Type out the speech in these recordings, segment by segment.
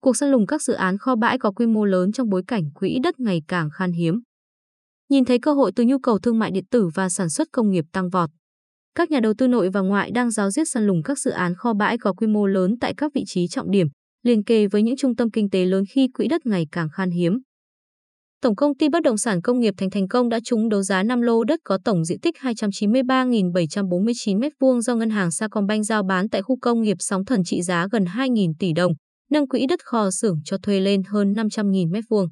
cuộc săn lùng các dự án kho bãi có quy mô lớn trong bối cảnh quỹ đất ngày càng khan hiếm. Nhìn thấy cơ hội từ nhu cầu thương mại điện tử và sản xuất công nghiệp tăng vọt. Các nhà đầu tư nội và ngoại đang giáo diết săn lùng các dự án kho bãi có quy mô lớn tại các vị trí trọng điểm, liên kề với những trung tâm kinh tế lớn khi quỹ đất ngày càng khan hiếm. Tổng công ty bất động sản công nghiệp Thành Thành Công đã trúng đấu giá 5 lô đất có tổng diện tích 293.749 m2 do ngân hàng Sacombank giao bán tại khu công nghiệp Sóng Thần trị giá gần 2.000 tỷ đồng, nâng quỹ đất kho xưởng cho thuê lên hơn 500.000 m2.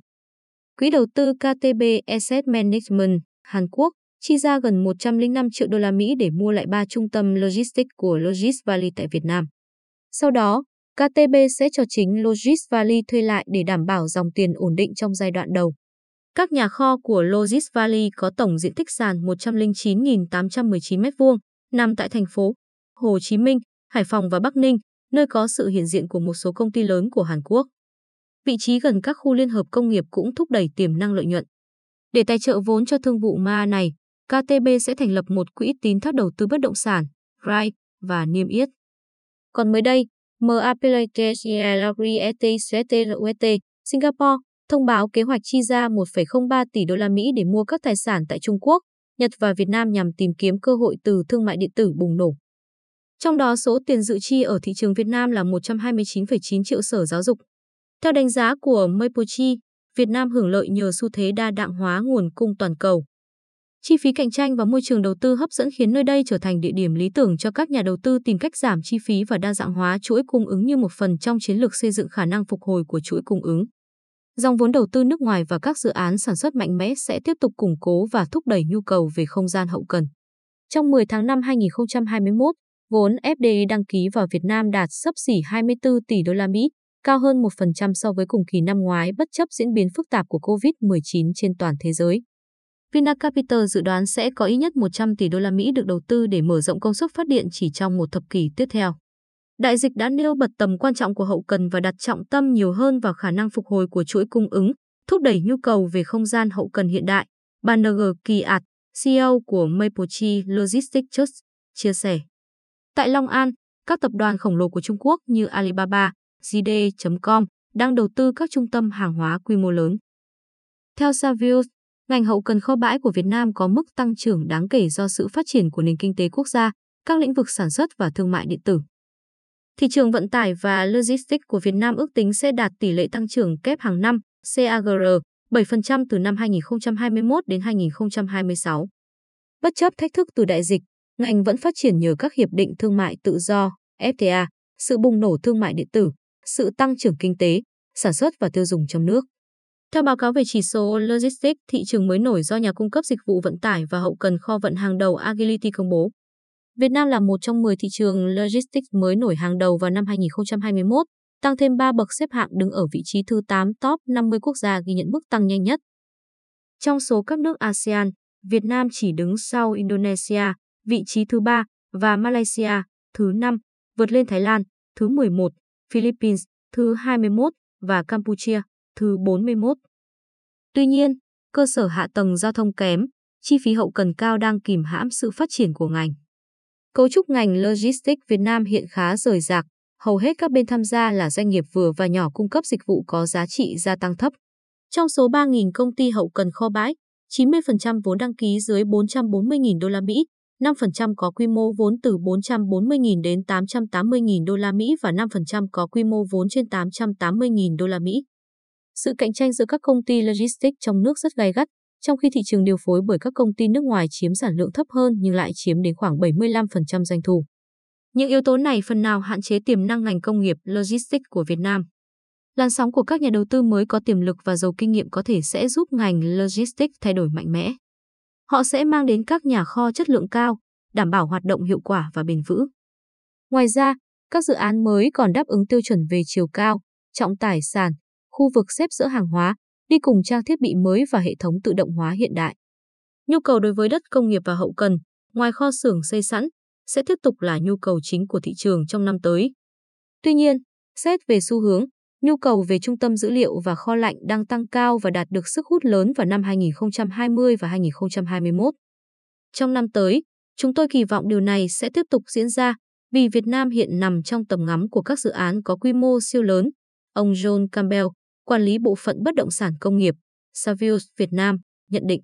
Quỹ đầu tư KTB Asset Management Hàn Quốc chi ra gần 105 triệu đô la Mỹ để mua lại ba trung tâm logistics của Logis Valley tại Việt Nam. Sau đó, KTB sẽ cho chính Logis Valley thuê lại để đảm bảo dòng tiền ổn định trong giai đoạn đầu. Các nhà kho của Logis Valley có tổng diện tích sàn 109.819 m2, nằm tại thành phố Hồ Chí Minh, Hải Phòng và Bắc Ninh, nơi có sự hiện diện của một số công ty lớn của Hàn Quốc. Vị trí gần các khu liên hợp công nghiệp cũng thúc đẩy tiềm năng lợi nhuận. Để tài trợ vốn cho thương vụ ma này, KTB sẽ thành lập một quỹ tín thác đầu tư bất động sản, RAI và niêm yết. Còn mới đây, MAPLATE Singapore thông báo kế hoạch chi ra 1,03 tỷ đô la Mỹ để mua các tài sản tại Trung Quốc, Nhật và Việt Nam nhằm tìm kiếm cơ hội từ thương mại điện tử bùng nổ. Trong đó số tiền dự chi ở thị trường Việt Nam là 129,9 triệu sở giáo dục. Theo đánh giá của Mapochi, Việt Nam hưởng lợi nhờ xu thế đa dạng hóa nguồn cung toàn cầu. Chi phí cạnh tranh và môi trường đầu tư hấp dẫn khiến nơi đây trở thành địa điểm lý tưởng cho các nhà đầu tư tìm cách giảm chi phí và đa dạng hóa chuỗi cung ứng như một phần trong chiến lược xây dựng khả năng phục hồi của chuỗi cung ứng. Dòng vốn đầu tư nước ngoài và các dự án sản xuất mạnh mẽ sẽ tiếp tục củng cố và thúc đẩy nhu cầu về không gian hậu cần. Trong 10 tháng năm 2021, vốn FDI đăng ký vào Việt Nam đạt sấp xỉ 24 tỷ đô la Mỹ, cao hơn 1% so với cùng kỳ năm ngoái bất chấp diễn biến phức tạp của COVID-19 trên toàn thế giới. Vinacapital dự đoán sẽ có ít nhất 100 tỷ đô la Mỹ được đầu tư để mở rộng công suất phát điện chỉ trong một thập kỷ tiếp theo. Đại dịch đã nêu bật tầm quan trọng của hậu cần và đặt trọng tâm nhiều hơn vào khả năng phục hồi của chuỗi cung ứng, thúc đẩy nhu cầu về không gian hậu cần hiện đại. Bà Ng Kỳ Ảt, CEO của Mapochi Logistics Trust, chia sẻ. Tại Long An, các tập đoàn khổng lồ của Trung Quốc như Alibaba, JD.com đang đầu tư các trung tâm hàng hóa quy mô lớn. Theo Savills, ngành hậu cần kho bãi của Việt Nam có mức tăng trưởng đáng kể do sự phát triển của nền kinh tế quốc gia, các lĩnh vực sản xuất và thương mại điện tử. Thị trường vận tải và logistics của Việt Nam ước tính sẽ đạt tỷ lệ tăng trưởng kép hàng năm CAGR 7% từ năm 2021 đến 2026. Bất chấp thách thức từ đại dịch, ngành vẫn phát triển nhờ các hiệp định thương mại tự do, FTA, sự bùng nổ thương mại điện tử, sự tăng trưởng kinh tế, sản xuất và tiêu dùng trong nước. Theo báo cáo về chỉ số Logistics, thị trường mới nổi do nhà cung cấp dịch vụ vận tải và hậu cần kho vận hàng đầu Agility công bố. Việt Nam là một trong 10 thị trường logistics mới nổi hàng đầu vào năm 2021, tăng thêm 3 bậc xếp hạng đứng ở vị trí thứ 8 top 50 quốc gia ghi nhận mức tăng nhanh nhất. Trong số các nước ASEAN, Việt Nam chỉ đứng sau Indonesia, vị trí thứ 3, và Malaysia, thứ 5, vượt lên Thái Lan, thứ 11, Philippines, thứ 21 và Campuchia, thứ 41. Tuy nhiên, cơ sở hạ tầng giao thông kém, chi phí hậu cần cao đang kìm hãm sự phát triển của ngành. Cấu trúc ngành logistics Việt Nam hiện khá rời rạc, hầu hết các bên tham gia là doanh nghiệp vừa và nhỏ cung cấp dịch vụ có giá trị gia tăng thấp. Trong số 3.000 công ty hậu cần kho bãi, 90% vốn đăng ký dưới 440.000 đô la Mỹ, 5% có quy mô vốn từ 440.000 đến 880.000 đô la Mỹ và 5% có quy mô vốn trên 880.000 đô la Mỹ. Sự cạnh tranh giữa các công ty logistics trong nước rất gay gắt, trong khi thị trường điều phối bởi các công ty nước ngoài chiếm sản lượng thấp hơn nhưng lại chiếm đến khoảng 75% doanh thu. Những yếu tố này phần nào hạn chế tiềm năng ngành công nghiệp logistics của Việt Nam. Làn sóng của các nhà đầu tư mới có tiềm lực và giàu kinh nghiệm có thể sẽ giúp ngành logistics thay đổi mạnh mẽ. Họ sẽ mang đến các nhà kho chất lượng cao, đảm bảo hoạt động hiệu quả và bền vững. Ngoài ra, các dự án mới còn đáp ứng tiêu chuẩn về chiều cao, trọng tải sàn, khu vực xếp dỡ hàng hóa, đi cùng trang thiết bị mới và hệ thống tự động hóa hiện đại. Nhu cầu đối với đất công nghiệp và hậu cần, ngoài kho xưởng xây sẵn, sẽ tiếp tục là nhu cầu chính của thị trường trong năm tới. Tuy nhiên, xét về xu hướng, nhu cầu về trung tâm dữ liệu và kho lạnh đang tăng cao và đạt được sức hút lớn vào năm 2020 và 2021. Trong năm tới, chúng tôi kỳ vọng điều này sẽ tiếp tục diễn ra vì Việt Nam hiện nằm trong tầm ngắm của các dự án có quy mô siêu lớn, Ông John Campbell, quản lý bộ phận bất động sản công nghiệp, Savills Việt Nam, nhận định.